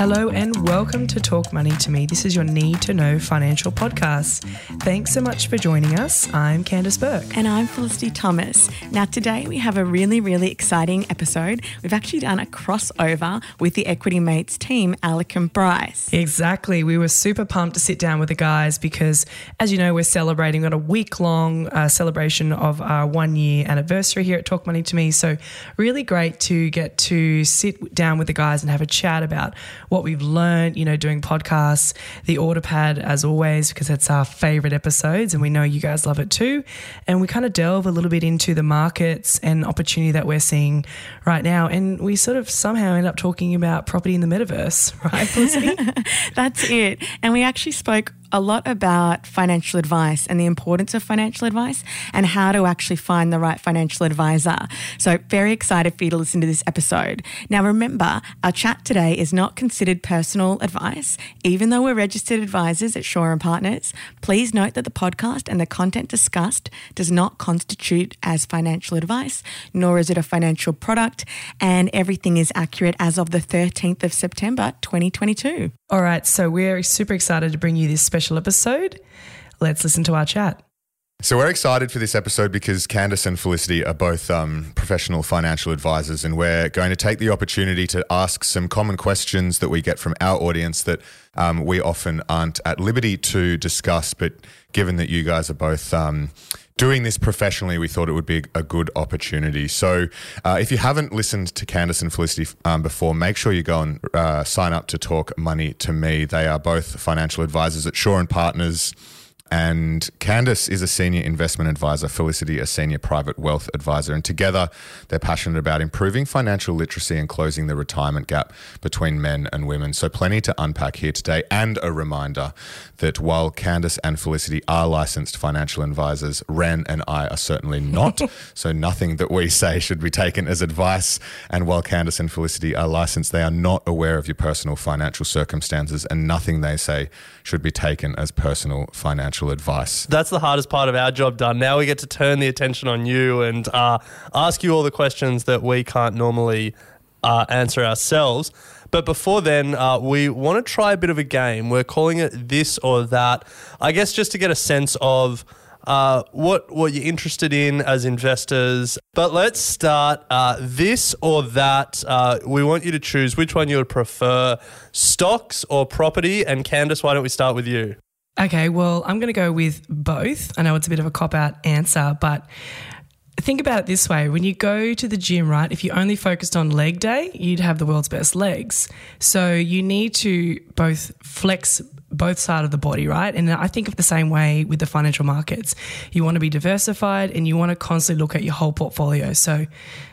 Hello and welcome to Talk Money to Me. This is your need to know financial podcast. Thanks so much for joining us. I'm Candice Bourke. And I'm Felicity Thomas. Now, today we have a really, really exciting episode. We've actually done a crossover with the Equity Mates team, Alec and Bryce. Exactly. We were super pumped to sit down with the guys because, as you know, we're celebrating, got a week long uh, celebration of our one year anniversary here at Talk Money to Me. So, really great to get to sit down with the guys and have a chat about what we've learned, you know, doing podcasts, the order pad as always, because it's our favorite episodes and we know you guys love it too. And we kind of delve a little bit into the markets and opportunity that we're seeing right now. And we sort of somehow end up talking about property in the metaverse, right? That's it. And we actually spoke a lot about financial advice and the importance of financial advice and how to actually find the right financial advisor. So, very excited for you to listen to this episode. Now, remember, our chat today is not considered personal advice. Even though we're registered advisors at Shaw and Partners, please note that the podcast and the content discussed does not constitute as financial advice, nor is it a financial product, and everything is accurate as of the 13th of September 2022. All right, so we're super excited to bring you this special episode. Let's listen to our chat. So we're excited for this episode because Candice and Felicity are both um, professional financial advisors, and we're going to take the opportunity to ask some common questions that we get from our audience that um, we often aren't at liberty to discuss. But given that you guys are both um, doing this professionally, we thought it would be a good opportunity. So, uh, if you haven't listened to Candice and Felicity um, before, make sure you go and uh, sign up to Talk Money to Me. They are both financial advisors at Shaw and Partners. And Candice is a senior investment advisor, Felicity, a senior private wealth advisor. And together, they're passionate about improving financial literacy and closing the retirement gap between men and women. So, plenty to unpack here today. And a reminder that while Candice and Felicity are licensed financial advisors, Ren and I are certainly not. so, nothing that we say should be taken as advice. And while Candice and Felicity are licensed, they are not aware of your personal financial circumstances, and nothing they say should be taken as personal financial advice. That's the hardest part of our job done. Now we get to turn the attention on you and uh, ask you all the questions that we can't normally uh, answer ourselves. But before then, uh, we want to try a bit of a game. We're calling it this or that. I guess just to get a sense of uh, what what you're interested in as investors. But let's start uh, this or that. Uh, we want you to choose which one you would prefer: stocks or property. And Candice, why don't we start with you? Okay, well, I'm going to go with both. I know it's a bit of a cop out answer, but think about it this way when you go to the gym, right? If you only focused on leg day, you'd have the world's best legs. So you need to both flex both side of the body, right? And I think of the same way with the financial markets. You want to be diversified and you want to constantly look at your whole portfolio. So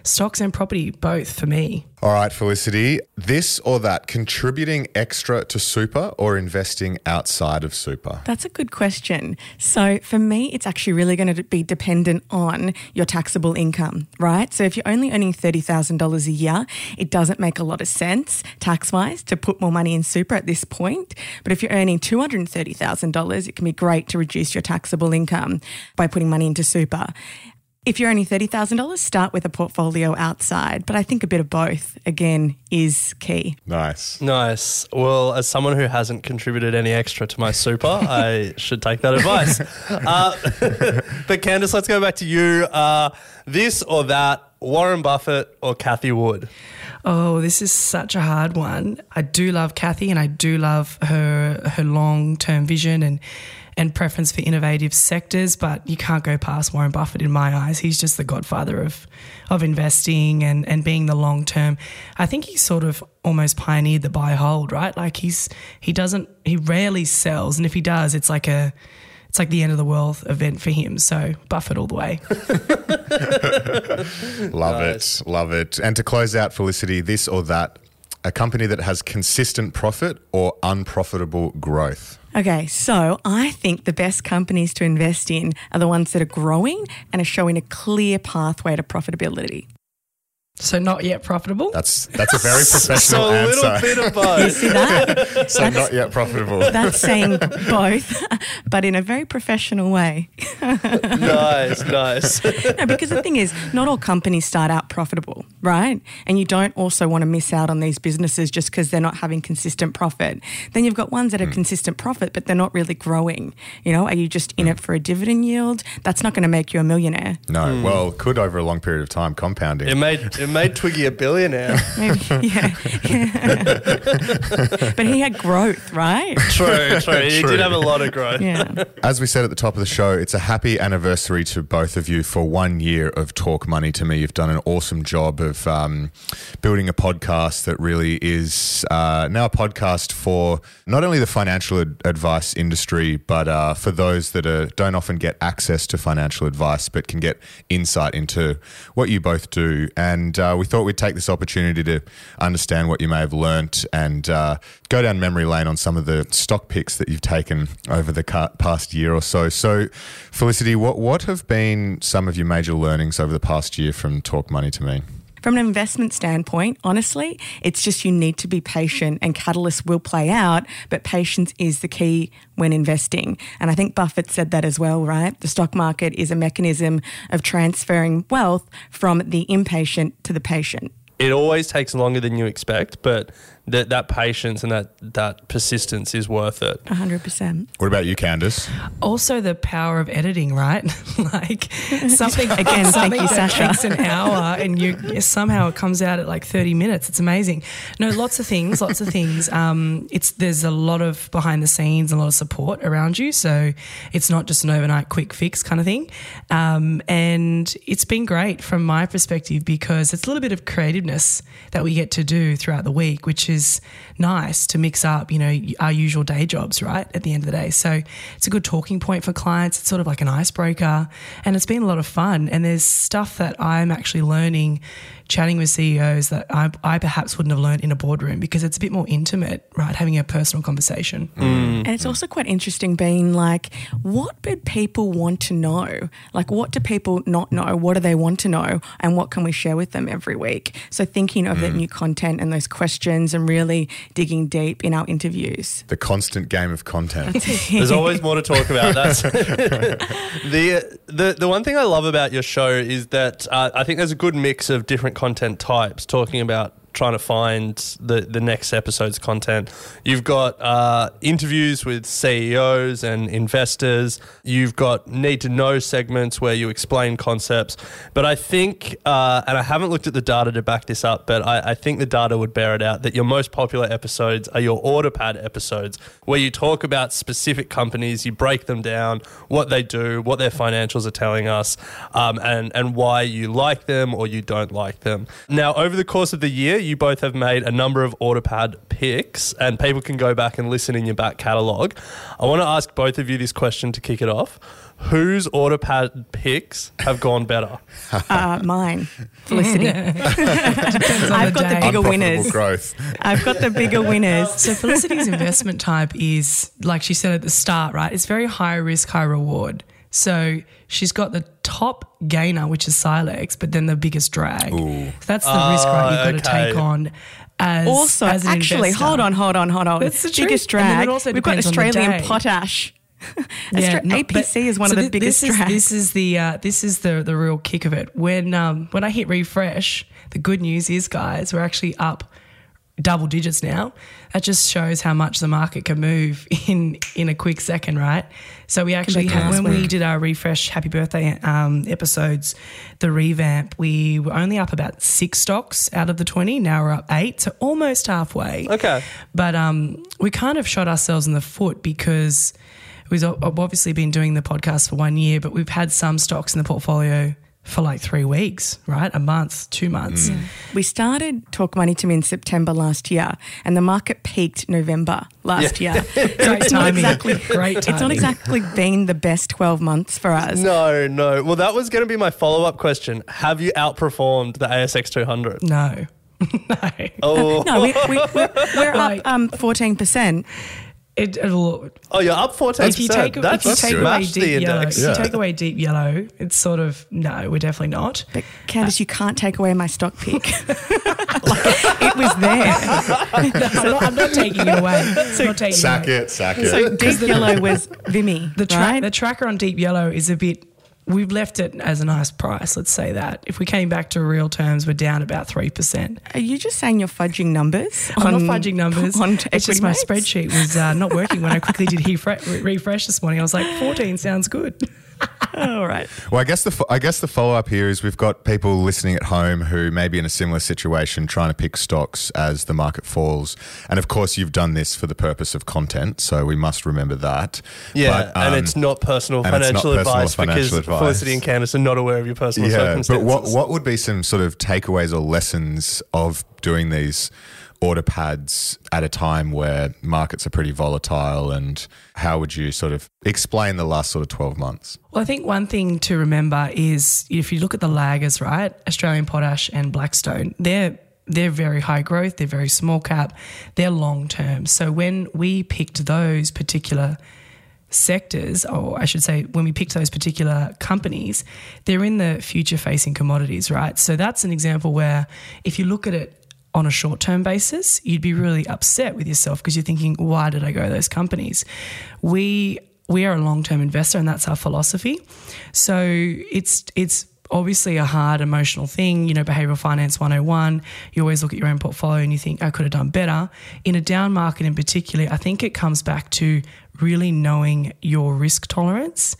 stocks and property, both for me. All right, Felicity, this or that, contributing extra to super or investing outside of super? That's a good question. So, for me, it's actually really going to be dependent on your taxable income, right? So, if you're only earning $30,000 a year, it doesn't make a lot of sense tax wise to put more money in super at this point. But if you're earning $230,000, it can be great to reduce your taxable income by putting money into super. If you're only $30,000, start with a portfolio outside. But I think a bit of both, again, is key. Nice. Nice. Well, as someone who hasn't contributed any extra to my super, I should take that advice. Uh, but Candice, let's go back to you. Uh, this or that, Warren Buffett or Cathie Wood? Oh, this is such a hard one. I do love Cathie and I do love her her long term vision and and preference for innovative sectors, but you can't go past Warren Buffett in my eyes. He's just the godfather of of investing and, and being the long term. I think he sort of almost pioneered the buy hold, right? Like he's he doesn't he rarely sells, and if he does, it's like a it's like the end of the world event for him. So Buffett all the way. Love Nice. it. Love it. And to close out, Felicity, this or that, a company that has consistent profit or unprofitable growth. Okay, so I think the best companies to invest in are the ones that are growing and are showing a clear pathway to profitability. So not yet profitable. That's that's a very So professional a little bit of both. you See that? so not yet profitable. That's saying both, but in a very professional way. nice, nice. No, because the thing is, not all companies start out profitable, right? And you don't also want to miss out on these businesses just because they're not having consistent profit. Then you've got ones that have hmm. consistent profit, but they're not really growing. You know, are you just in hmm. it for a dividend yield? That's not going to make you a millionaire. No, hmm. well, could over a long period of time compounding. It made it made Twiggy a billionaire. Maybe, yeah. but he had growth, right? True, true. He True. did have a lot of growth. Yeah. As we said at the top of the show, it's a happy anniversary to both of you for one year of Talk Money to Me. You've done an awesome job of um, building a podcast that really is uh, now a podcast for not only the financial ad- advice industry, but uh, for those that are, don't often get access to financial advice, but can get insight into what you both do. And uh, we thought we'd take this opportunity to understand what you may have learnt and uh, go down memory lane on some of the stock picks that you've taken over the past year or so. So, Felicity, what what have been some of your major learnings over the past year from Talk Money to Me? From an investment standpoint, honestly, it's just you need to be patient and catalysts will play out, but patience is the key when investing. And I think Buffett said that as well, right? The stock market is a mechanism of transferring wealth from the impatient to the patient. It always takes longer than you expect, but that that patience and that that persistence is worth it. 100%. What about you, Candice? also the power of editing, right? like something Again, thank something you, that Sasha. takes an hour and you somehow it comes out at like 30 minutes. It's amazing. No, lots of things, lots of things. Um, it's there's a lot of behind the scenes, and a lot of support around you. So it's not just an overnight quick fix kind of thing. Um, and it's been great from my perspective because it's a little bit of creativeness that we get to do throughout the week, which is nice to mix up, you know, our usual day jobs, right? At the end of the day. So it's a good talking point for clients. It's sort of like an icebreaker and it's been a lot of fun. And there's stuff that I'm actually learning chatting with CEOs that I, I perhaps wouldn't have learned in a boardroom because it's a bit more intimate, right? Having a personal conversation. Mm. Mm. And it's also quite interesting being like, what do people want to know? Like, what do people not know? What do they want to know? And what can we share with them every week? So, thinking of that mm. new content and those questions and really digging deep in our interviews. The constant game of content. There's always more to talk about. That's the uh, the the one thing I love about your show is that uh, I think there's a good mix of different content types. Talking about trying to find the the next episode's content. You've got uh, interviews with CEOs and investors. You've got need to know segments where you explain concepts. But I think, uh, and I haven't looked at the data to back this up, but I, I think the data would bear it out that your most popular episodes are your order pad episodes, where you talk about specific companies, you break them down, what they do, what their financials are telling us, um, and and why you like them or you don't like them. Now, over the course of the year, you both have made a number of order pad picks, and people can go back and listen in your back catalogue. I want to ask both of you this question to kick it off. Whose order pad picks have gone better? Uh, mine, Felicity. I've got the bigger winners. growth. I've got the bigger winners. So Felicity's investment type is, like she said at the start, right? It's very high risk, high reward. So she's got the top gainer, which is Silex, but then the biggest drag. That's the risk, right? You've got to take on as Also, as an actually, investor. hold on, hold on, hold on. That's the biggest truth. And then it drag. also We've got depends on the Australian potash. Yeah, Austra- no, APC is one so of the thi- biggest this is, drags. This is the uh, this is the the real kick of it. When um, when I hit refresh, the good news is, guys, we're actually up double digits now. That just shows how much the market can move in in a quick second, right? So we actually had, when we did our refresh happy birthday um, episodes, the revamp, we were only up about six stocks out of the twenty. Now we're up eight, so almost halfway. Okay. But um, we kind of shot ourselves in the foot because we've obviously been doing the podcast for one year, but we've had some stocks in the portfolio for like three weeks, right? A month, two months. Mm. We started Talk Money to Me in September last year, and the market peaked November last Yeah. year. Great timing. exactly, Great It's not exactly been the best 12 months for us. No, no. Well, that was going to be my follow up question. Have you outperformed the ASX 200? No. no. Oh, No, we, we, we're, we're up um, 14%. It, it'll, oh, you're up 14%. if you take, That's if you take away smashed the deep yellow, index. if you take away deep yellow, it's sort of no, we're definitely not. But Candice, uh, you can't take away my stock pick. like, it was there. I'm, not, I'm not taking it away. I'm not taking Sack it. Away. it, sack it. So deep yellow was Vimy, The, tra- right? the tracker on deep yellow is a bit. We've left it as a nice price. Let's say that. If we came back to real terms, we're down about three percent. Are you just saying you're fudging numbers? I'm on- not fudging numbers. On it's just my spreadsheet was uh, not working when I quickly did refre- re- refresh this morning. I was like, 14 sounds good. All right. Well, I guess the I guess the follow up here is we've got people listening at home who may be in a similar situation, trying to pick stocks as the market falls, and of course you've done this for the purpose of content, so we must remember that. Yeah, But, and um, it's not personal and it's not financial personal advice financial because advice. Felicity and Candice are not aware of your personal yeah. But what what would be some sort of takeaways or lessons of doing these order pads at a time where markets are pretty volatile, and how would you sort of explain the last sort of twelve months? Well, I think one thing to remember is if you look at the laggers, right? Australian Potash and Blackstone, they're they're very high growth, they're very small cap, they're long term. So when we picked those particular sectors, or I should say, when we picked those particular companies, they're in the future facing commodities, right? So that's an example where if you look at it on a short term basis, you'd be really upset with yourself because you're thinking, why did I go to those companies? We we are a long term investor and that's our philosophy. So it's it's obviously a hard emotional thing, you know, behavioral finance 101. You always look at your own portfolio and you think, I could have done better. In a down market in particular, I think it comes back to really knowing your risk tolerance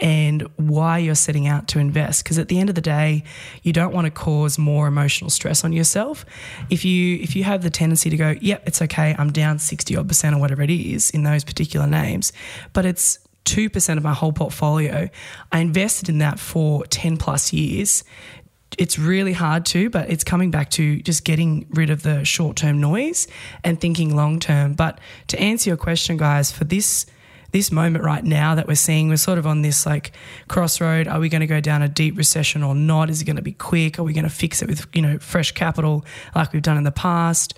and why you're setting out to invest. Because at the end of the day you don't want to cause more emotional stress on yourself. If you if you have the tendency to go yep it's okay i'm down 60 odd percent or whatever it is in those particular names but it's 2% of my whole portfolio i invested in that for 10 plus years. It's really hard to, but it's coming back to just getting rid of the short term noise and thinking long term. But to answer your question, guys, for this this moment right now that we're seeing, we're sort of on this like crossroad. Are we going to go down a deep recession or not? Is it going to be quick? Are we going to fix it with you know fresh capital like we've done in the past?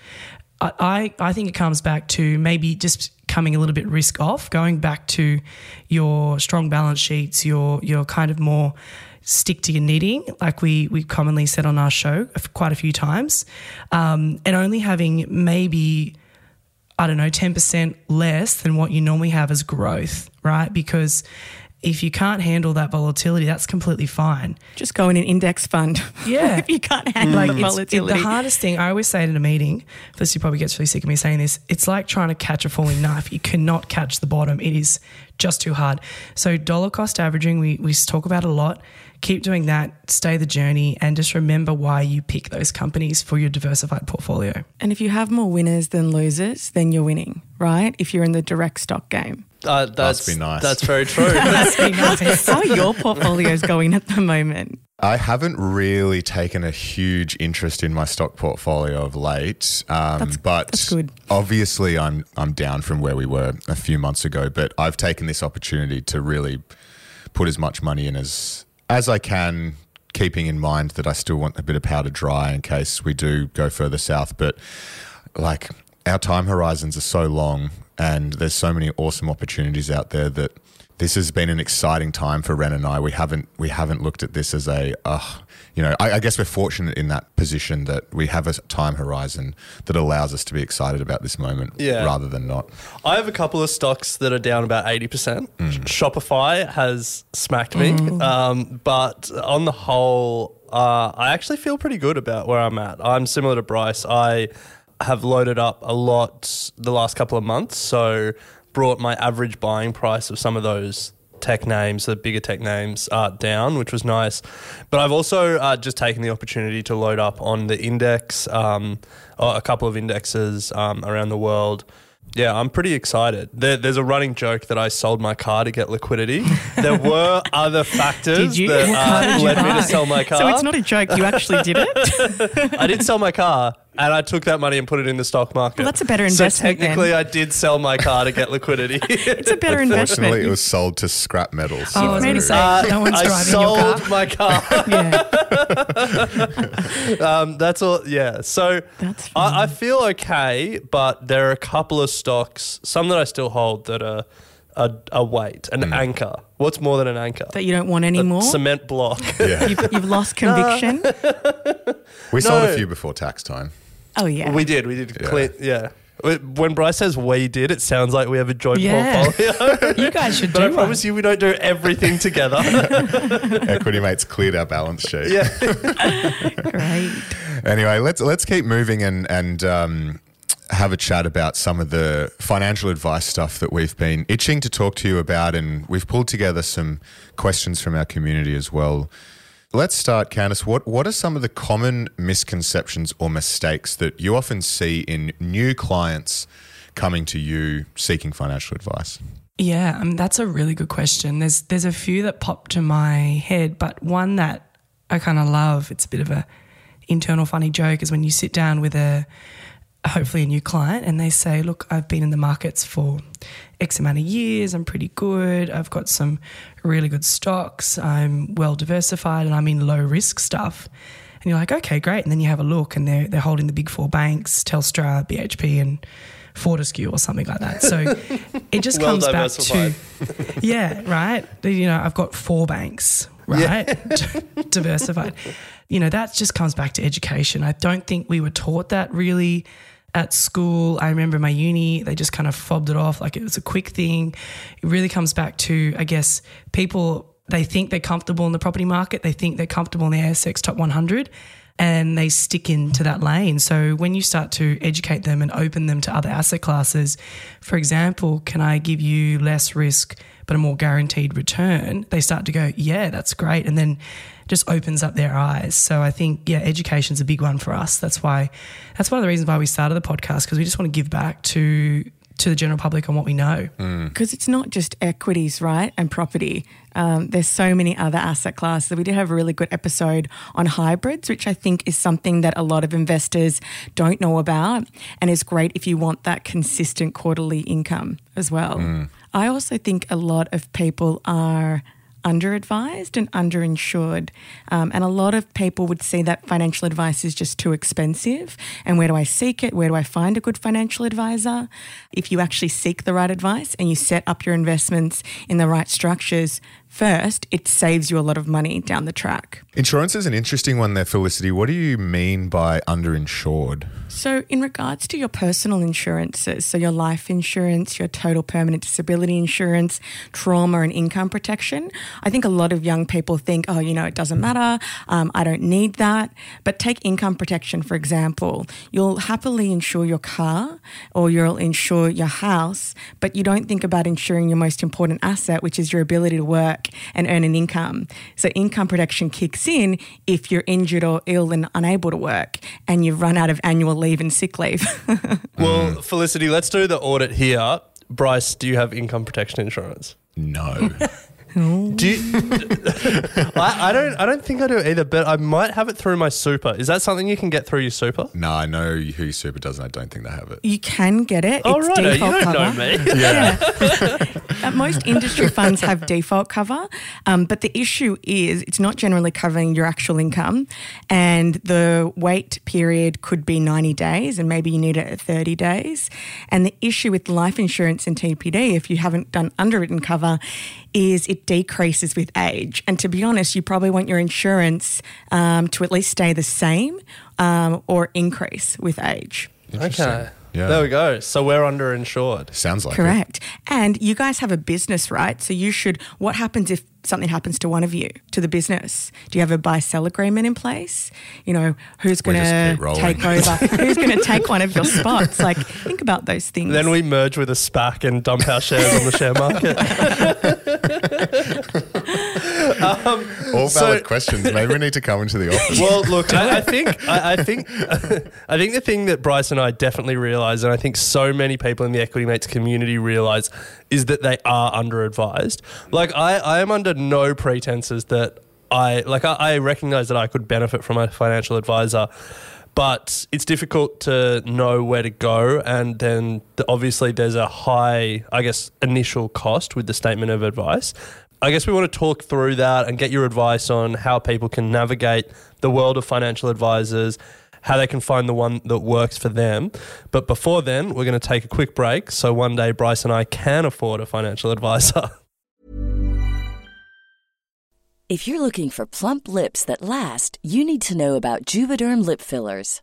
I, I think it comes back to maybe just coming a little bit risk off, going back to your strong balance sheets, your your kind of more stick to your knitting, like we we commonly said on our show quite a few times, um, and only having maybe I don't know ten percent less than what you normally have as growth, right? Because if you can't handle that volatility, that's completely fine. Just go in an index fund. Yeah. if you can't handle mm. Like it's, it- volatility. the hardest thing I always say it in a meeting. Felicity probably gets really sick of me saying this. It's like trying to catch a falling knife. You cannot catch the bottom. It is just too hard. So dollar cost averaging, we we talk about a lot. Keep doing that. Stay the journey, and just remember why you pick those companies for your diversified portfolio. and if you have more winners than losers, then you're winning, right? If you're in the direct stock game. Uh, that's, be nice. That's very true. How are your portfolios going at the moment? I haven't really taken a huge interest in my stock portfolio of late, um, but that's good. obviously I'm I'm down from where we were a few months ago. But I've taken this opportunity to really put as much money in as as I can, keeping in mind that I still want a bit of powder dry in case we do go further south. But like our time horizons are so long, and there's so many awesome opportunities out there that this has been an exciting time for Ren and I. We haven't we haven't looked at this as a, uh, you know, I, I guess we're fortunate in that position that we have a time horizon that allows us to be excited about this moment, Yeah. rather than not. I have a couple of stocks that are down about 80%. Shopify has smacked me. Um, but on the whole, uh, I actually feel pretty good about where I'm at. I'm similar to Bryce. I have loaded up a lot the last couple of months. So brought my average buying price of some of those tech names, the bigger tech names, uh, down, which was nice. But I've also uh, just taken the opportunity to load up on the index, um, a couple of indexes um, around the world Yeah, I'm pretty excited. There, there's a running joke that I sold my car to get liquidity. There were other factors you? that uh, led me to sell my car. So it's not a joke. You actually did it. I did sell my car, and I took that money and put it in the stock market. Well, that's a better So investment then. technically, I did sell my car to get liquidity. It's a better investment. Fortunately, it was sold to scrap metal. Oh, I so- was going to say, Uh, no one's I driving your car. sold my car. yeah, um, that's all. Yeah. So That's I, I feel okay, but there are a couple of stocks, some that I still hold that are a, a weight, an Hmm. anchor. What's more than an anchor? that you don't want A anymore. cement block. Yeah. You've, you've lost conviction. we sold No. a few before tax time. Oh yeah. We did. We did. Yeah. Clear, yeah. When Bryce says we did, it sounds like we have a joint Yeah. portfolio. You guys should but do I one. promise you, we don't do everything together. Equity Mates cleared our balance sheet. yeah. Great. Anyway, let's let's keep moving and and um, have a chat about some of the financial advice stuff that we've been itching to talk to you about, and we've pulled together some questions from our community as well. Let's start, Candice. What what are some of the common misconceptions or mistakes that you often see in new clients coming to you seeking financial advice? Yeah, um, that's a really good question. There's there's a few that pop to my head, but one that I kind of love. It's a bit of a internal funny joke. Is when you sit down with a hopefully a new client and they say, "Look, I've been in the markets for X amount of years. I'm pretty good. I've got some really good stocks. I'm well diversified, and I'm in low risk stuff." And you're like, "Okay, great." And then you have a look, and they're they're holding the big four banks, Telstra, BHP, and Fortescue or something like that. So it just Well comes back to yeah, right. You know, I've got four banks, right, diversified. You know, that just comes back to education. I don't think we were taught that really at school. I remember my uni, they just kind of fobbed it off like it was a quick thing. It really comes back to, I guess, people. They think they're comfortable in the property market. They think they're comfortable in the ASX top 100 and they stick into that lane. So when you start to educate them and open them to other asset classes, for example, can I give you less risk but a more guaranteed return? They start to go, yeah, that's great, and then just opens up their eyes. So I think yeah, education's a big one for us. That's why that's one of the reasons why we started the podcast because we just want to give back to to the general public on what we know. Because it's not just equities, right? And property. Um, there's so many other asset classes. We did have a really good episode on hybrids, which I think is something that a lot of investors don't know about and is great if you want that consistent quarterly income as well. I also think a lot of people are under-advised and underinsured. Um, and a lot of people would see that financial advice is just too expensive. And where do I seek it? Where do I find a good financial advisor? If you actually seek the right advice and you set up your investments in the right structures first, it saves you a lot of money down the track. Insurance is an interesting one there, Felicity. What do you mean by underinsured? So, in regards to your personal insurances, so your life insurance, your total permanent disability insurance, trauma and income protection, I think a lot of young people think, oh, you know, it doesn't matter, um, I don't need that. But take income protection, for example. You'll happily insure your car or you'll insure your house, but you don't think about insuring your most important asset, which is your ability to work and earn an income. So, income protection kicks in if you're injured or ill and unable to work and you've run out of annual leave and sick leave. Well, Felicity, let's do the audit here. Bryce, do you have income protection insurance? No. Do you, I, I don't. I don't think I do either, but I might have it through my super. Is that something you can get through your super? no, I know who your super does, and I don't think they have it. you can get it. Oh it's right, you default don't cover. know me. Uh, most industry funds have default cover, um, but the issue is it's not generally covering your actual income, and the wait period could be 90 days, and maybe you need it at 30 days. And the issue with life insurance and TPD, if you haven't done underwritten cover, is it decreases with age. And to be honest, you probably want your insurance um, to at least stay the same um, or increase with age. Okay. Yeah. There we go. So we're underinsured. Sounds like it. Correct. And you guys have a business, right? So you should, what happens if something happens to one of you, to the business? Do you have a buy sell agreement in place? You know, who's going to take over? who's going to take one of your spots? Like, think about those things. Then we merge with a SPAC and dump our shares on the share market. All valid So- questions. Maybe we need to come into the office. Well, look, I, I think I, I think I think the thing that Bryce and I definitely realize, and I think so many people in the Equity Mates community realize, is that they are under advised. Like I, I am under no pretenses that I like. I, I recognize that I could benefit from a financial advisor. But it's difficult to know where to go, and then the, obviously there's a high, I guess, initial cost with the statement of advice. I guess we want to talk through that and get your advice on how people can navigate the world of financial advisors, how they can find the one that works for them. But before then, we're going to take a quick break so one day Bryce and I can afford a financial advisor. If you're looking for plump lips that last, you need to know about Juvederm lip fillers.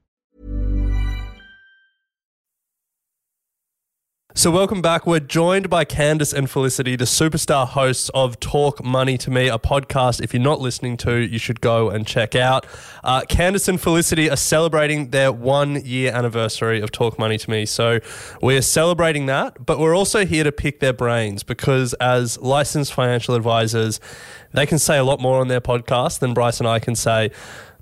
So, welcome back. We're joined by Candice and Felicity, the superstar hosts of Talk Money to Me, a podcast. If you're not listening to, you should go and check out. Uh, Candice and Felicity are celebrating their one year anniversary of Talk Money to Me. So, we're celebrating that, but we're also here to pick their brains because, as licensed financial advisors, they can say a lot more on their podcast than Bryce and I can say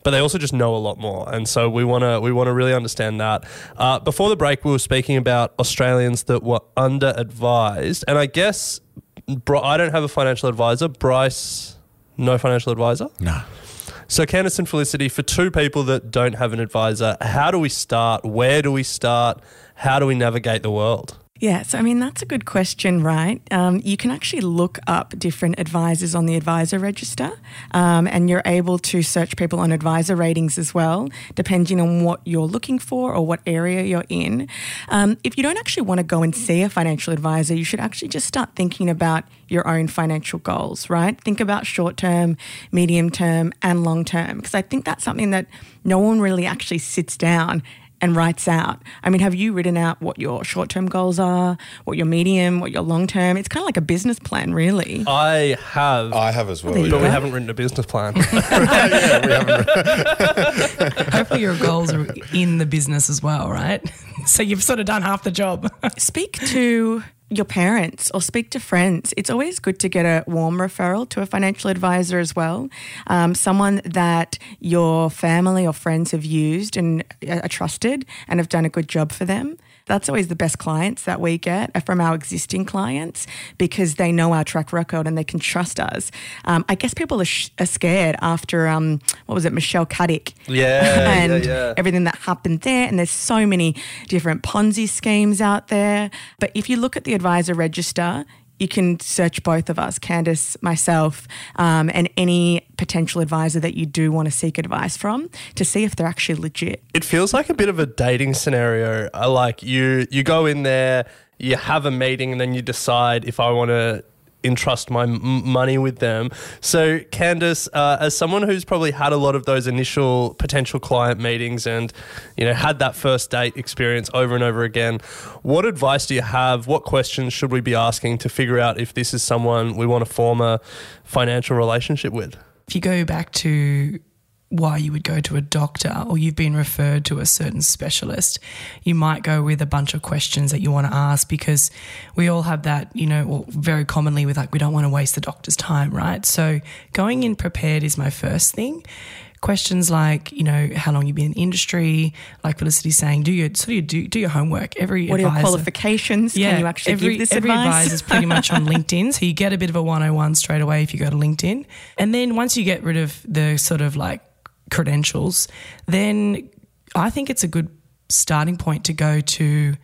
but they also just know a lot more, and so we want to we want to really understand that. Uh, before the break, we were speaking about Australians that were under advised, and I guess I don't have a financial advisor. Bryce, no financial advisor. no. So Candice and Felicity, for two people that don't have an advisor, how do we start? Where do we start? How do we navigate the world? Yeah, so I mean, that's a good question, right? Um, you can actually look up different advisors on the advisor register, um, and you're able to search people on advisor ratings as well, depending on what you're looking for or what area you're in. Um, if you don't actually want to go and see a financial advisor, you should actually just start thinking about your own financial goals, right? Think about short term, medium term, and long term, because I think that's something that no one really actually sits down and writes out. I mean, have you written out what your short term goals are, what your medium, what your long term? It's kind of like a business plan, really. I have, I have as well. There you but we haven't written a business plan. yeah, we haven't. Hopefully, your goals are in the business as well, right? So you've sort of done half the job. speak to your parents or speak to friends. It's always good to get a warm referral to a financial advisor as well. Um, someone that your family or friends have used and are trusted and have done a good job for them. That's always the best clients that we get are from our existing clients because they know our track record and they can trust us. Um, I guess people are, sh- are scared after, um, what was it, Michelle Caddick Yeah, and yeah, yeah. everything that happened there. And there's so many different Ponzi schemes out there. But if you look at the advisor register, you can search both of us, Candice, myself, um, and any potential advisor that you do want to seek advice from to see if they're actually legit. it feels like a bit of a dating scenario. I like you you go in there, you have a meeting and then you decide if I want to entrust my m- money with them. So, Candice, uh, as someone who's probably had a lot of those initial potential client meetings and you know had that first date experience over and over again, what advice do you have? What questions should we be asking to figure out if this is someone we want to form a financial relationship with? If you go back to why you would go to a doctor or you've been referred to a certain specialist, you might go with a bunch of questions that you want to ask because we all have that, you know, or very commonly with like, we don't want to waste the doctor's time, right? So going in prepared is my first thing. Questions like, you know, how long you've been in the industry, like Felicity's saying, do your so you do do your homework. Every What are your advisor- qualifications? Can you actually every, give this every advice? advisor is pretty much on LinkedIn, so you get a bit of a 101 straight away if you go to LinkedIn. And then once you get rid of the sort of like credentials, then I think it's a good starting point to go to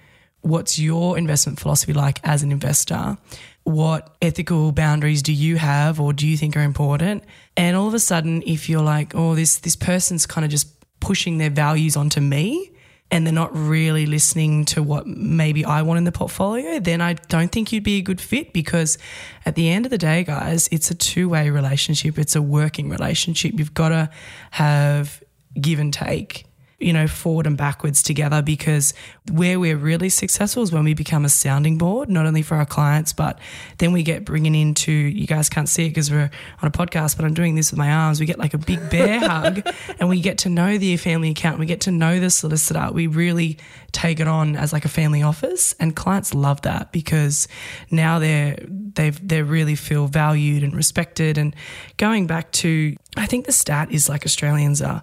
what's your investment philosophy like as an investor? What ethical boundaries do you have or do you think are important? And all of a sudden, if you're like, oh, this this person's kind of just pushing their values onto me, and they're not really listening to what maybe I want in the portfolio, then I don't think you'd be a good fit because at the end of the day, guys, it's a two way relationship. It's a working relationship. You've got to have give and take, you know, forward and backwards together because where we're really successful is when we become a sounding board, not only for our clients, but then we get bringing into, you guys can't see it because we're on a podcast, but I'm doing this with my arms. We get like a big bear hug and we get to know the family account. We get to know the solicitor. We really take it on as like a family office and clients love that because now they're, they've, they really feel valued and respected. And going back to, I think the stat is like Australians are,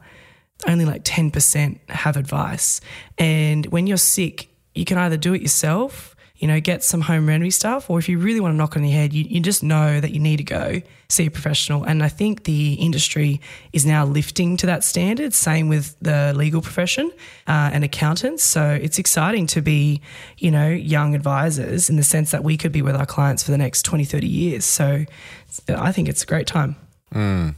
only like 10% have advice. And when you're sick, you can either do it yourself, you know, get some home remedy stuff, or if you really want to knock on your head, you, you just know that you need to go see a professional. And I think the industry is now lifting to that standard, same with the legal profession uh, and accountants. So it's exciting to be, you know, young advisors in the sense that we could be with our clients for the next 20, 30 years. So I think it's a great time.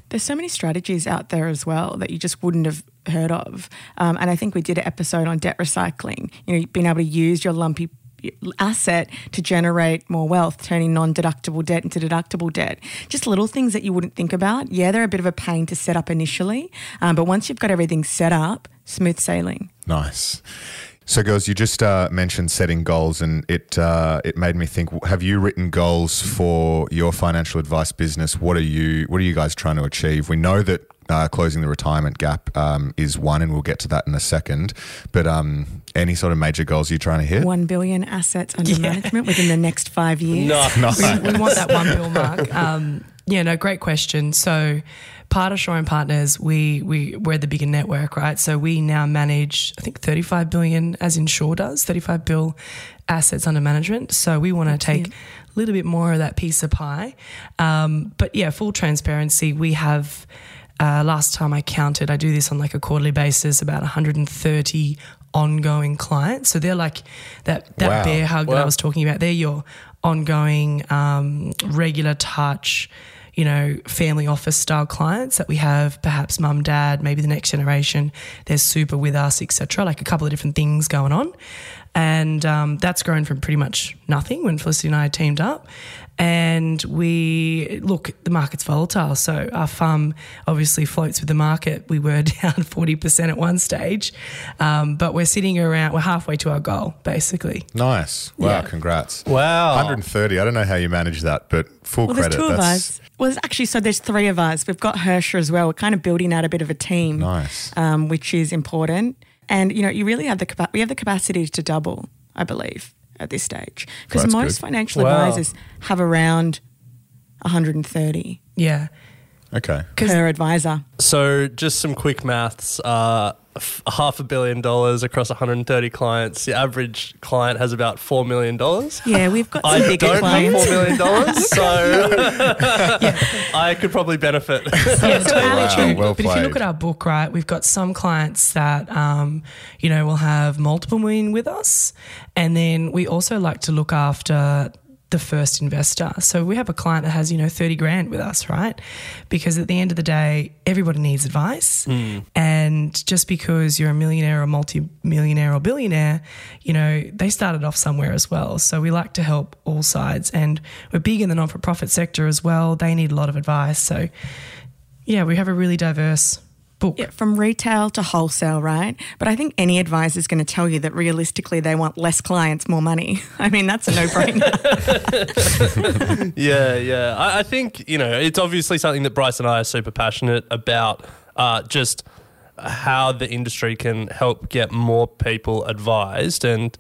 There's so many strategies out there as well that you just wouldn't have heard of. Um, and I think we did an episode on debt recycling. You know, being able to use your lumpy asset to generate more wealth, turning non-deductible debt into deductible debt. Just little things that you wouldn't think about. Yeah, they're a bit of a pain to set up initially, um, but once you've got everything set up, smooth sailing. Nice. So, girls, you just uh, mentioned setting goals, and it uh, it made me think. Have you written goals for your financial advice business? What are you What are you guys trying to achieve? We know that uh, closing the retirement gap um, is one, and we'll get to that in a second. But um, any sort of major goals you're trying to hit? One billion assets under management within the next five years. No, nothing. We, we want that one bill mark. Um, yeah, no, great question. So, part of Shaw and Partners, we we we're the bigger network, right? So we now manage, I think, thirty five billion, as Insure does, thirty five bill assets under management. So we want to take a little bit more of that piece of pie. Um, but yeah, full transparency, we have. Uh, last time I counted, I do this on like a quarterly basis, about 130 ongoing clients. So they're like that that Wow. bear hug that I was talking about. They're your ongoing, um, regular touch, you know, family office style clients that we have. Perhaps mum, dad, maybe the next generation. They're super with us, etc. Like a couple of different things going on, and um, that's grown from pretty much nothing when Felicity and I teamed up. And we look, the market's volatile. So our farm obviously floats with the market. We were down 40% at one stage, um, but we're sitting around, we're halfway to our goal, basically. Nice. Wow. Yeah. Congrats. Wow. 130. I don't know how you manage that, but full Well, credit. there's two of us. Well, there's actually, so there's three of us. We've got Hersher as well. We're kind of building out a bit of a team, nice. um, which is important. And you know, you really have the capa- we have the capacity to double, I believe, at this stage, because That's most good. financial Wow. advisors have around 130 Yeah. Okay. per advisor. So, just some quick maths. Uh, f- half a billion dollars across 130 clients. The average client has about $4 million. Yeah, we've got some I bigger don't clients. have $4 million, so I could probably benefit. Yeah, so Wow, attitude. well but if you look at our book, right, we've got some clients that, um, you know, will have multiple million with us, and then we also like to look after the first investor. So we have a client that has, you know, 30 grand with us, right? Because at the end of the day, everybody needs advice. Hmm. And just because you're a millionaire or multi-millionaire or billionaire, you know, they started off somewhere as well. So we like to help all sides and we're big in the non-for-profit sector as well. They need a lot of advice. So yeah, we have a really diverse book. Yeah, from retail to wholesale, right? But I think any advisor is going to tell you that realistically they want less clients, more money. I mean, that's a no brainer. Yeah, yeah. I, I think, you know, it's obviously something that Bryce and I are super passionate about, uh, just how the industry can help get more people advised. And,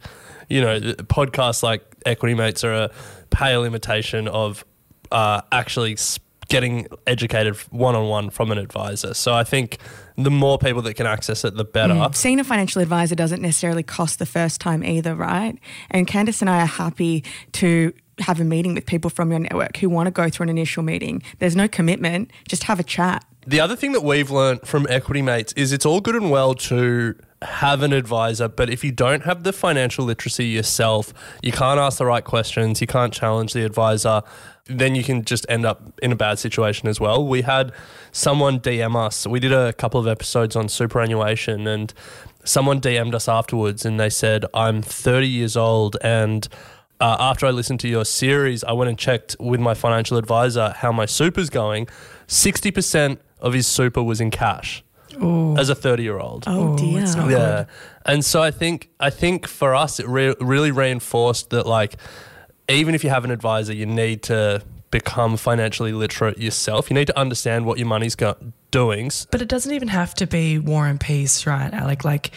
you know, podcasts like Equity Mates are a pale imitation of uh, actually s- getting educated one on one from an advisor. So I think the more people that can access it, the better. Mm. Seeing a financial advisor doesn't necessarily cost the first time either, right? And Candice and I are happy to have a meeting with people from your network who want to go through an initial meeting. There's no commitment, just have a chat. The other thing that we've learned from Equity Mates is it's all good and well to have an advisor, but if you don't have the financial literacy yourself, you can't ask the right questions, you can't challenge the advisor, then you can just end up in a bad situation as well. We had someone DM us, we did a couple of episodes on superannuation, and someone DM'd us afterwards and they said, I'm 30 years old and uh, after I listened to your series, I went and checked with my financial advisor how my super's going. 60% of his super was in cash as a 30 year old. Oh, dear. it's not Yeah, and so I think I think for us it re- really reinforced that like even if you have an advisor, you need to become financially literate yourself. You need to understand what your money's go- doing. But it doesn't even have to be war and peace, right, Alec? Like,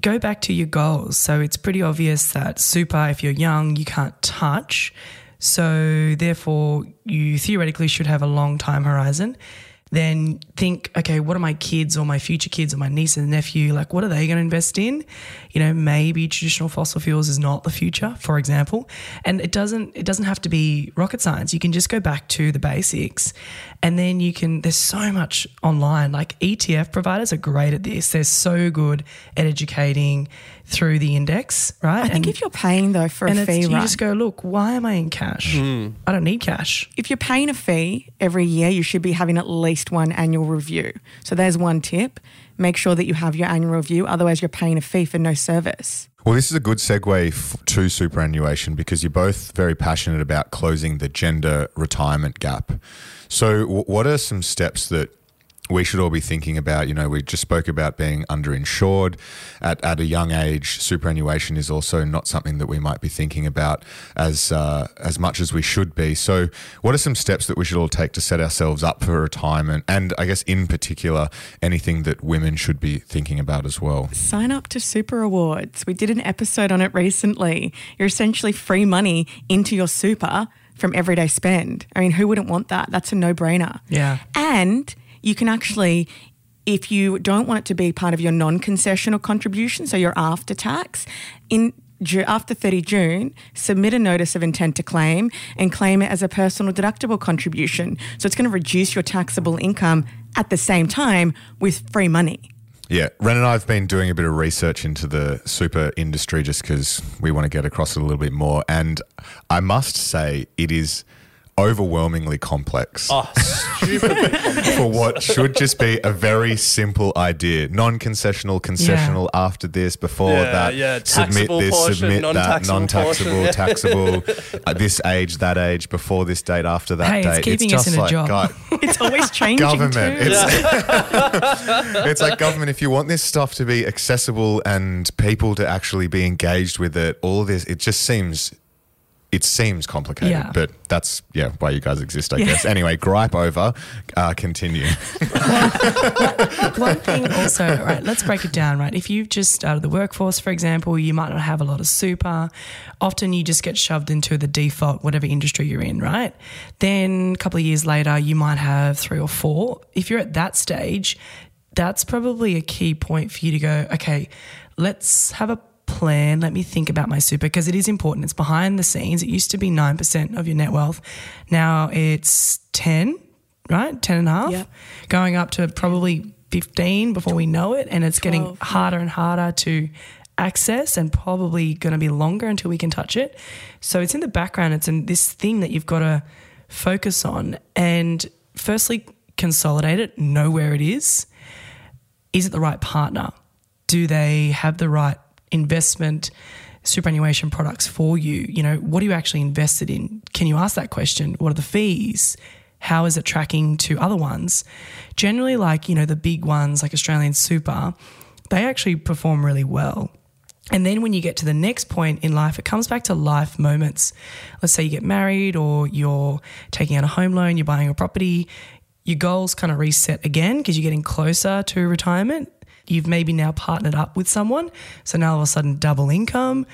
go back to your goals. So it's pretty obvious that super, if you're young, you can't touch. So therefore, you theoretically should have a long time horizon. Then think, okay, what are my kids or my future kids or my niece and nephew, like, what are they going to invest in? You know, maybe traditional fossil fuels is not the future, for example. And it doesn't, it doesn't have to be rocket science. You can just go back to the basics and then you can, there's so much online. Like ETF providers are great at this. They're so good at educating through the index, right? I think if you're paying though for a and it's, fee, you right? just go, look, why am I in cash? Hmm. I don't need cash. if you're paying a fee every year, you should be having at least one annual review. So there's one tip. Make sure that you have your annual review. Otherwise, you're paying a fee for no service. Well, this is a good segue f- to superannuation because you're both very passionate about closing the gender retirement gap. So, w- what are some steps that we should all be thinking about? You know, we just spoke about being underinsured at, at a young age. Superannuation is also not something that we might be thinking about as uh, as much as we should be. So, what are some steps that we should all take to set ourselves up for retirement? And I guess, in particular, anything that women should be thinking about as well. Sign up to Super Awards. We did an episode on it recently. You're essentially free money into your super from everyday spend. I mean, who wouldn't want that? That's a no brainer. Yeah. And you can actually, if you don't want it to be part of your non concessional contribution, so your after tax, in after 30 June, submit a notice of intent to claim and claim it as a personal deductible contribution. So it's going to reduce your taxable income at the same time with free money. Yeah, Ren and I have been doing a bit of research into the super industry just because we want to get across it a little bit more. And I must say, it is overwhelmingly complex Oh, for what should just be a very simple idea non concessional, concessional after this, before Yeah, that, yeah, submit taxable this, portion, submit non-taxable non taxable, portion, yeah. taxable, at this age, that age, before this date, after that Hey, it's date. keeping us just in a job. God, It's always changing. government. Too. It's, it's like government. If you want this stuff to be accessible and people to actually be engaged with it, all this, it just seems. It seems complicated, Yeah. but that's yeah why you guys exist, I guess. Anyway, gripe over. Uh, continue. One thing also, right, let's break it down, right? If you've just started the workforce, for example, you might not have a lot of super. Often you just get shoved into the default, whatever industry you're in, right? Then a couple of years later, you might have three or four. If you're at that stage, that's probably a key point for you to go, okay, let's have a plan. Let me think about my super because it is important. It's behind the scenes. It used to be 9% of your net wealth. Now it's 10, right? 10 and a half, Yep. going up to probably 15 before we know it. And it's getting 12, yeah. harder and harder to access and probably going to be longer until we can touch it. So it's in the background. It's in this thing that you've got to focus on. And firstly, consolidate it, know where it is. Is it the right partner? Do they have the right investment superannuation products for you? You know, what are you actually invested in? Can you ask that question? What are the fees? How is it tracking to other ones? Generally, like, you know, the big ones like Australian Super, they actually perform really well. And then when you get to the next point in life, it comes back to life moments. Let's say you get married or you're taking out a home loan, you're buying a property, your goals kind of reset again because you're getting closer to retirement. You've maybe now partnered up with someone. So now all of a sudden, double income.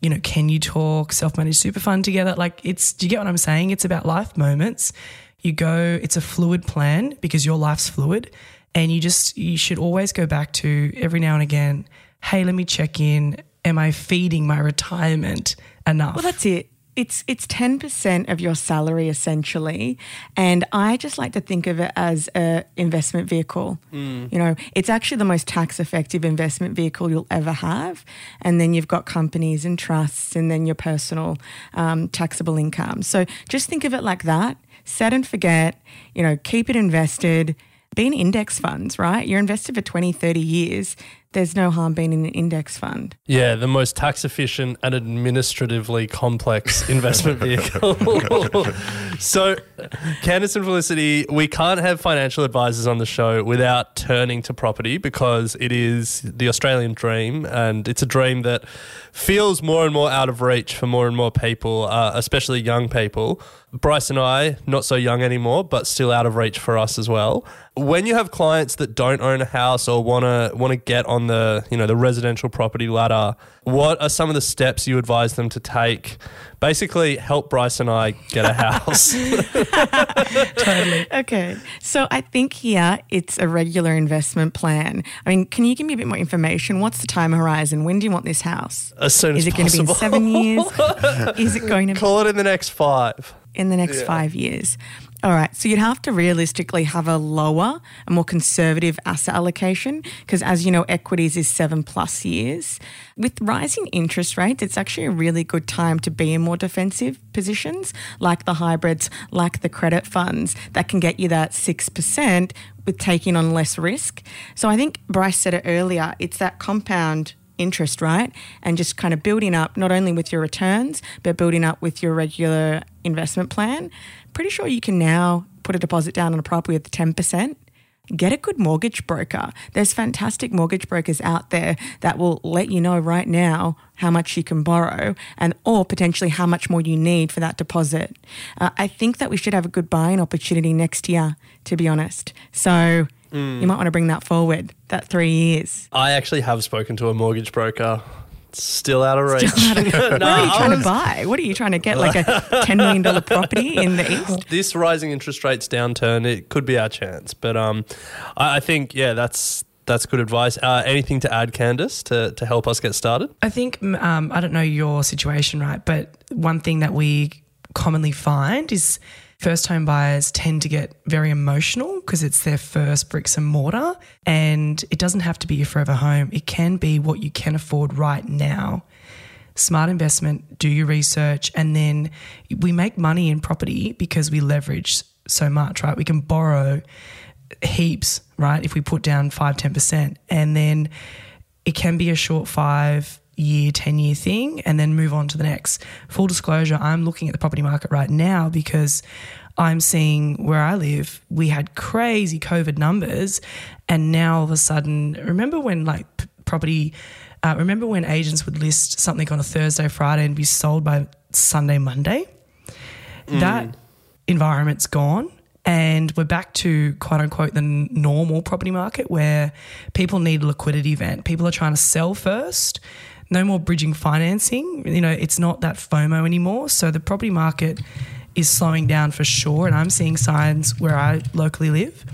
You know, can you talk self managed super fund together? Like, it's, do you get what I'm saying? It's about life moments. You go, it's a fluid plan because your life's fluid. And you just, you should always go back to every now and again, hey, let me check in. Am I feeding my retirement enough? Well, that's it. It's it's ten percent of your salary essentially, and I just like to think of it as a investment vehicle. You know, it's actually the most tax effective investment vehicle you'll ever have, and then you've got companies and trusts, and then your personal um, taxable income. So just think of it like that. Set and forget. You know, keep it invested. Be in index funds, right? You're invested for 20, 30 years. There's no harm being in an index fund. Yeah, the most tax efficient and administratively complex investment vehicle. so, Candice and Felicity, we can't have financial advisors on the show without turning to property because it is the Australian dream and it's a dream that feels more and more out of reach for more and more people, uh, especially young people. Bryce and I, not so young anymore, but still out of reach for us as well. When you have clients that don't own a house or want to want to get on the you know the residential property ladder, what are some of the steps you advise them to take? Basically, help Bryce and I get a house. totally. Okay. So I think here it's a regular investment plan. I mean, can you give me a bit more information? What's the time horizon? When do you want this house? as soon as Is it going to be in seven years? Is it going to be Call it in the next five. in the next five years? All right. So you'd have to realistically have a lower, a more conservative asset allocation because, as you know, equities is seven plus years. With rising interest rates, it's actually a really good time to be in more defensive positions like the hybrids, like the credit funds that can get you that 6% with taking on less risk. So I think Bryce said it earlier, it's that compound interest, right? And just kind of building up not only with your returns, but building up with your regular investment plan. Pretty sure you can now put a deposit down on a property with 10%. Get a good mortgage broker. There's fantastic mortgage brokers out there that will let you know right now how much you can borrow and or potentially how much more you need for that deposit. Uh, I think that we should have a good buying opportunity next year, to be honest. So you might want to bring that forward, that three years. I actually have spoken to a mortgage broker. Still out of reach. Still out of- what No, are you I trying was- to buy? What are you trying to get? Like a $10 million property in the East? this rising interest rates downturn, it could be our chance. But um, I, I think yeah, that's that's good advice. Uh, anything to add, Candice, to to help us get started? I think um, I don't know your situation, right? But one thing that we commonly find is first home buyers tend to get very emotional because it's their first bricks and mortar, and it doesn't have to be your forever home. It can be what you can afford right now. Smart investment, do your research, and then we make money in property because we leverage so much, right? We can borrow heaps, right? If we put down five, 10%, and then it can be a short five year, 10 year thing and then move on to the next. Full disclosure, I'm looking at the property market right now because I'm seeing where I live, we had crazy COVID numbers. And now all of a sudden, remember when like property, uh, remember when agents would list something on a Thursday, Friday and be sold by Sunday, Monday? That environment's gone and we're back to quote unquote the normal property market where people need a liquidity event. People are trying to sell first. No more bridging financing. You know, it's not that FOMO anymore. So the property market is slowing down for sure. And I'm seeing signs where I locally live.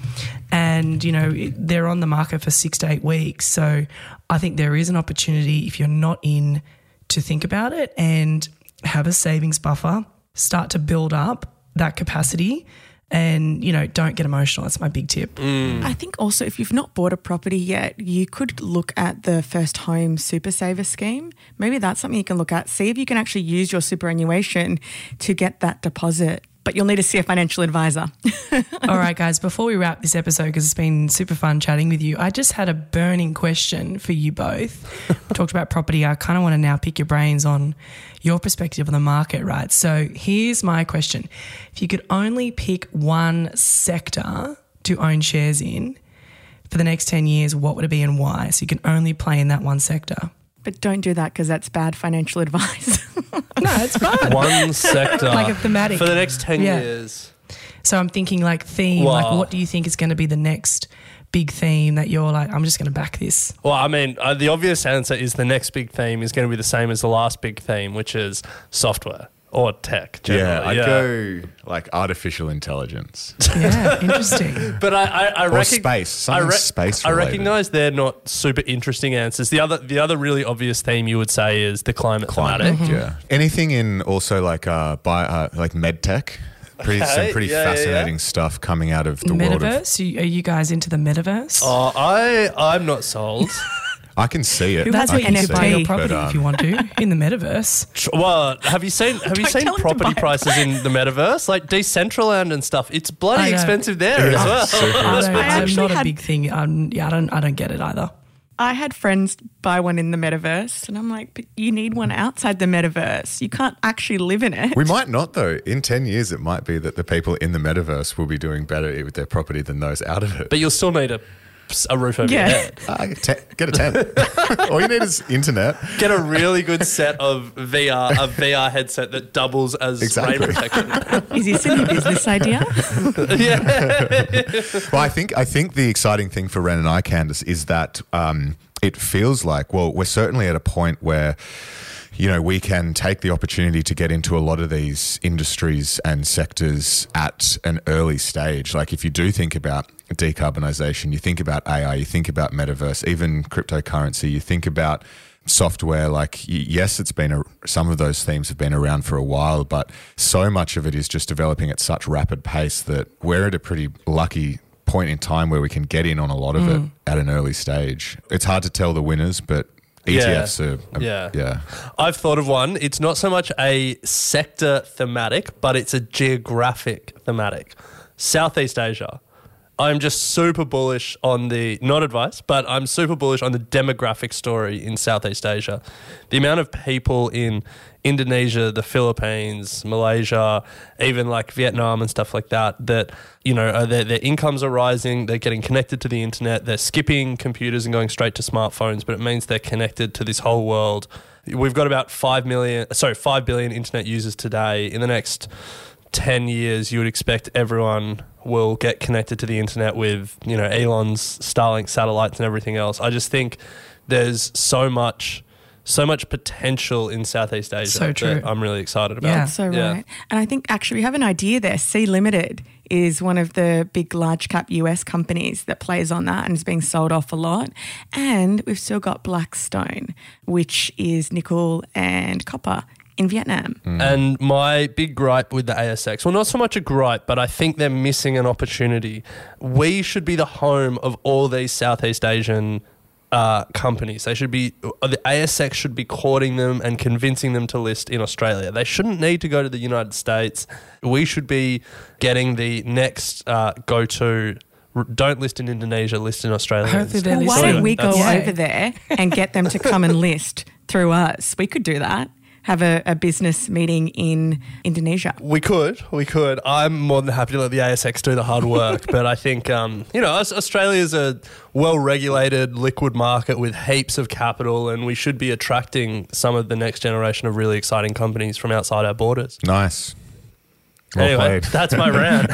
And, you know, they're on the market for six to eight weeks. So I think there is an opportunity if you're not in to think about it and have a savings buffer, start to build up that capacity and you know don't get emotional. That's my big tip. Mm. I think also if you've not bought a property yet, you could look at the first home super saver scheme. Maybe that's something you can look at. See if you can actually use your superannuation to get that deposit. But you'll need to see a financial advisor. All right, guys, before we wrap this episode, because it's been super fun chatting with you, I just had a burning question for you both. we talked about property. I kind of want to now pick your brains on your perspective on the market, right? So here's my question If you could only pick one sector to own shares in for the next 10 years, what would it be and why? So you can only play in that one sector. But don't do that because that's bad financial advice. No, it's fun. One sector. Like a thematic. For the next 10 Yeah. years. So I'm thinking like theme, like what do you think is going to be the next big theme that you're like, I'm just going to back this? Well, I mean, uh, the obvious answer is the next big theme is going to be the same as the last big theme, which is software or tech. Yeah, I'd go like artificial intelligence. Yeah, interesting. But I, I, I Or recog- space, I, something space I recognize they're not super interesting answers. The other, the other really obvious theme you would say is the climate, Climate, thematic. yeah. Anything in also like uh, by uh, like med tech. Pretty, Okay, some pretty yeah, yeah, yeah. fascinating stuff coming out of the world of. metaverse? Are you guys into the metaverse? Oh, I, I'm not sold. I can see it. That's I where can you see could buy it, your but, property um, if you want to in the metaverse. Tr- Well, have you seen have you Don't seen tell him to property it. prices in the metaverse? Like Decentraland and stuff. It's I bloody know. expensive there Yeah, as well. super I don't, expensive. I'm actually not a had- big thing. Um, yeah, I don't. I don't get it either. I had friends buy one in the metaverse, and I'm like, but you need one outside the metaverse. You can't actually live in it. We might not though. In ten years, it might be that the people in the metaverse will be doing better with their property than those out of it. But you'll still need a, a roof over Yeah. your head. Ah, te- get a tent. All you need is internet. Get a really good set of VR, a VR headset that doubles as Exactly. rain protection. Is this a new business idea? yeah. Well, I think I think the exciting thing for Ren and I, Candice, is that um, it feels like well, we're certainly at a point where you know we can take the opportunity to get into a lot of these industries and sectors at an early stage. Like if you do think about decarbonisation, you think about AI, you think about metaverse, even cryptocurrency, you think about software like yes it's been a, some of those themes have been around for a while but so much of it is just developing at such rapid pace that we're at a pretty lucky point in time where we can get in on a lot of it mm. at an early stage it's hard to tell the winners but ETFs are, are Yeah. yeah I've thought of one. It's not so much a sector thematic, but it's a geographic thematic. Southeast Asia. I'm just super bullish on the, not advice, but I'm super bullish on the demographic story in Southeast Asia. The amount of people in Indonesia, the Philippines, Malaysia, even like Vietnam and stuff like that, that, you know, their, their incomes are rising, they're getting connected to the internet, they're skipping computers and going straight to smartphones, but it means they're connected to this whole world. We've got about 5 million, sorry, 5 billion internet users today. In the next 10 years, you would expect everyone will get connected to the internet with, you know, Elon's Starlink satellites and everything else. I just think there's so much, so much potential in Southeast Asia So true. that I'm really excited about. Yeah. So right. And I think actually we have an idea there. Sea Limited is one of the big large cap US companies that plays on that and is being sold off a lot. And we've still got Blackstone, which is nickel and copper in Vietnam. And my big gripe with the ASX, well, not so much a gripe, but I think they're missing an opportunity. We should be the home of all these Southeast Asian uh, companies. They should be, uh, the ASX should be courting them and convincing them to list in Australia. They shouldn't need to go to the United States. We should be getting the next uh, go to. Don't list in Indonesia, list in Australia. Well, why don't we go That's- Yeah. over there and get them to come and list through us? We could do that. Have a, a business meeting in Indonesia. We could, we could. I'm more than happy to let the ASX do the hard work, but I think um, you know Aus- Australia's a well-regulated, liquid market with heaps of capital, and we should be attracting some of the next generation of really exciting companies from outside our borders. nice well anyway, played that's my rant.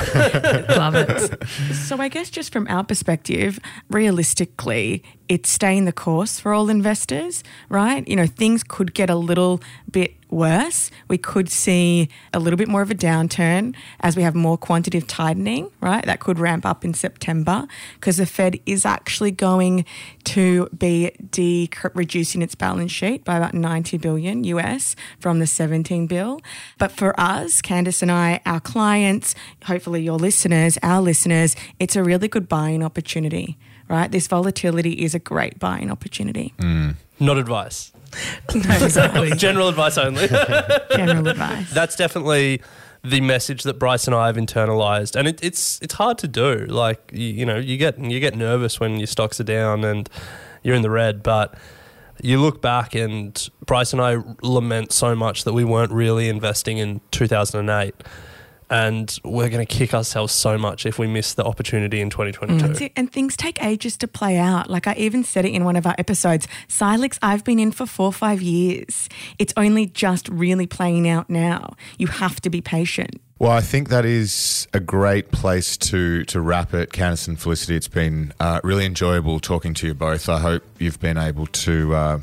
Love it. So I guess just from our perspective, realistically, it's staying the course for all investors, right? You know, things could get a little bit worse. We could see a little bit more of a downturn as we have more quantitative tightening, right? That could ramp up in September because the Fed is actually going to be de- reducing its balance sheet by about 90 billion US from the 17 bill. But for us, Candice and I, our clients, hopefully your listeners, our listeners, it's a really good buying opportunity, right? This volatility is a great buying opportunity. Mm. Not advice. No, exactly. General advice only. General advice. That's definitely the message that Bryce and I have internalized, and it, it's it's hard to do. Like you, you know, you get you get nervous when your stocks are down and you're in the red, but you look back and Bryce and I lament so much that we weren't really investing in 2008. And we're going to kick ourselves so much if we miss the opportunity in 2022. That's it. And things take ages to play out. Like I even said it in one of our episodes. Silex, I've been in for four or five years. It's only just really playing out now. You have to be patient. Well, I think that is a great place to to wrap it, Candice and Felicity. It's been uh, really enjoyable talking to you both. I hope you've been able to uh,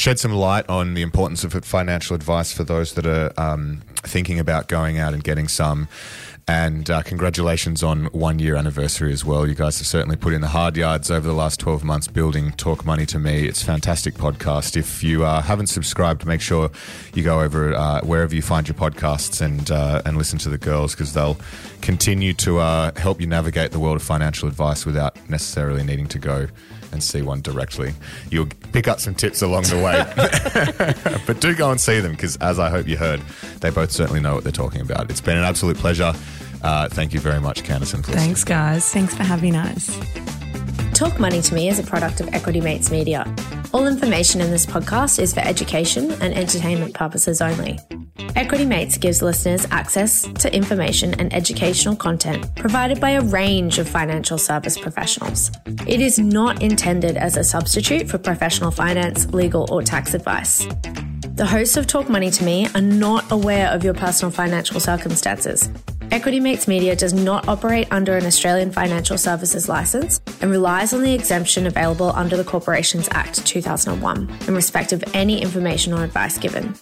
shed some light on the importance of financial advice for those that are um, thinking about going out and getting some. And uh, congratulations on one year anniversary as well. You guys have certainly put in the hard yards over the last 12 months building Talk Money to Me. It's a fantastic podcast. If you uh, haven't subscribed, make sure you go over uh, wherever you find your podcasts and, uh, and listen to the girls because they'll continue to uh, help you navigate the world of financial advice without necessarily needing to go and see one directly. You'll pick up some tips along the way. but do go and see them because, as I hope you heard, they both certainly know what they're talking about. It's been an absolute pleasure. Uh, thank you very much, Candice and Felicity. Thanks, guys. Thanks for having us. Talk Money to Me is a product of Equity Mates Media. All information in this podcast is for education and entertainment purposes only. Equity Mates gives listeners access to information and educational content provided by a range of financial service professionals. It is not intended as a substitute for professional finance, legal, or tax advice. The hosts of Talk Money to Me are not aware of your personal financial circumstances. Equity Mates Media does not operate under an Australian Financial Services licence and relies on the exemption available under the Corporations Act 2001 in respect of any information or advice given.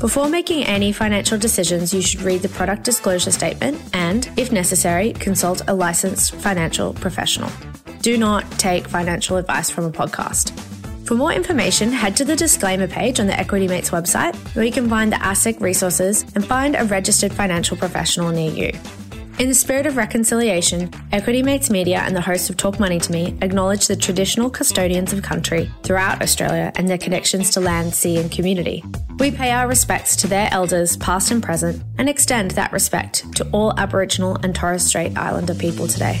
Before making any financial decisions, you should read the product disclosure statement and, if necessary, consult a licensed financial professional. Do not take financial advice from a podcast. For more information, head to the disclaimer page on the Equity Mates website, where you can find the ASIC resources and find a registered financial professional near you. In the spirit of reconciliation, Equity Mates Media and the hosts of Talk Money to Me acknowledge the traditional custodians of country throughout Australia and their connections to land, sea, and community. We pay our respects to their elders, past and present, and extend that respect to all Aboriginal and Torres Strait Islander people today.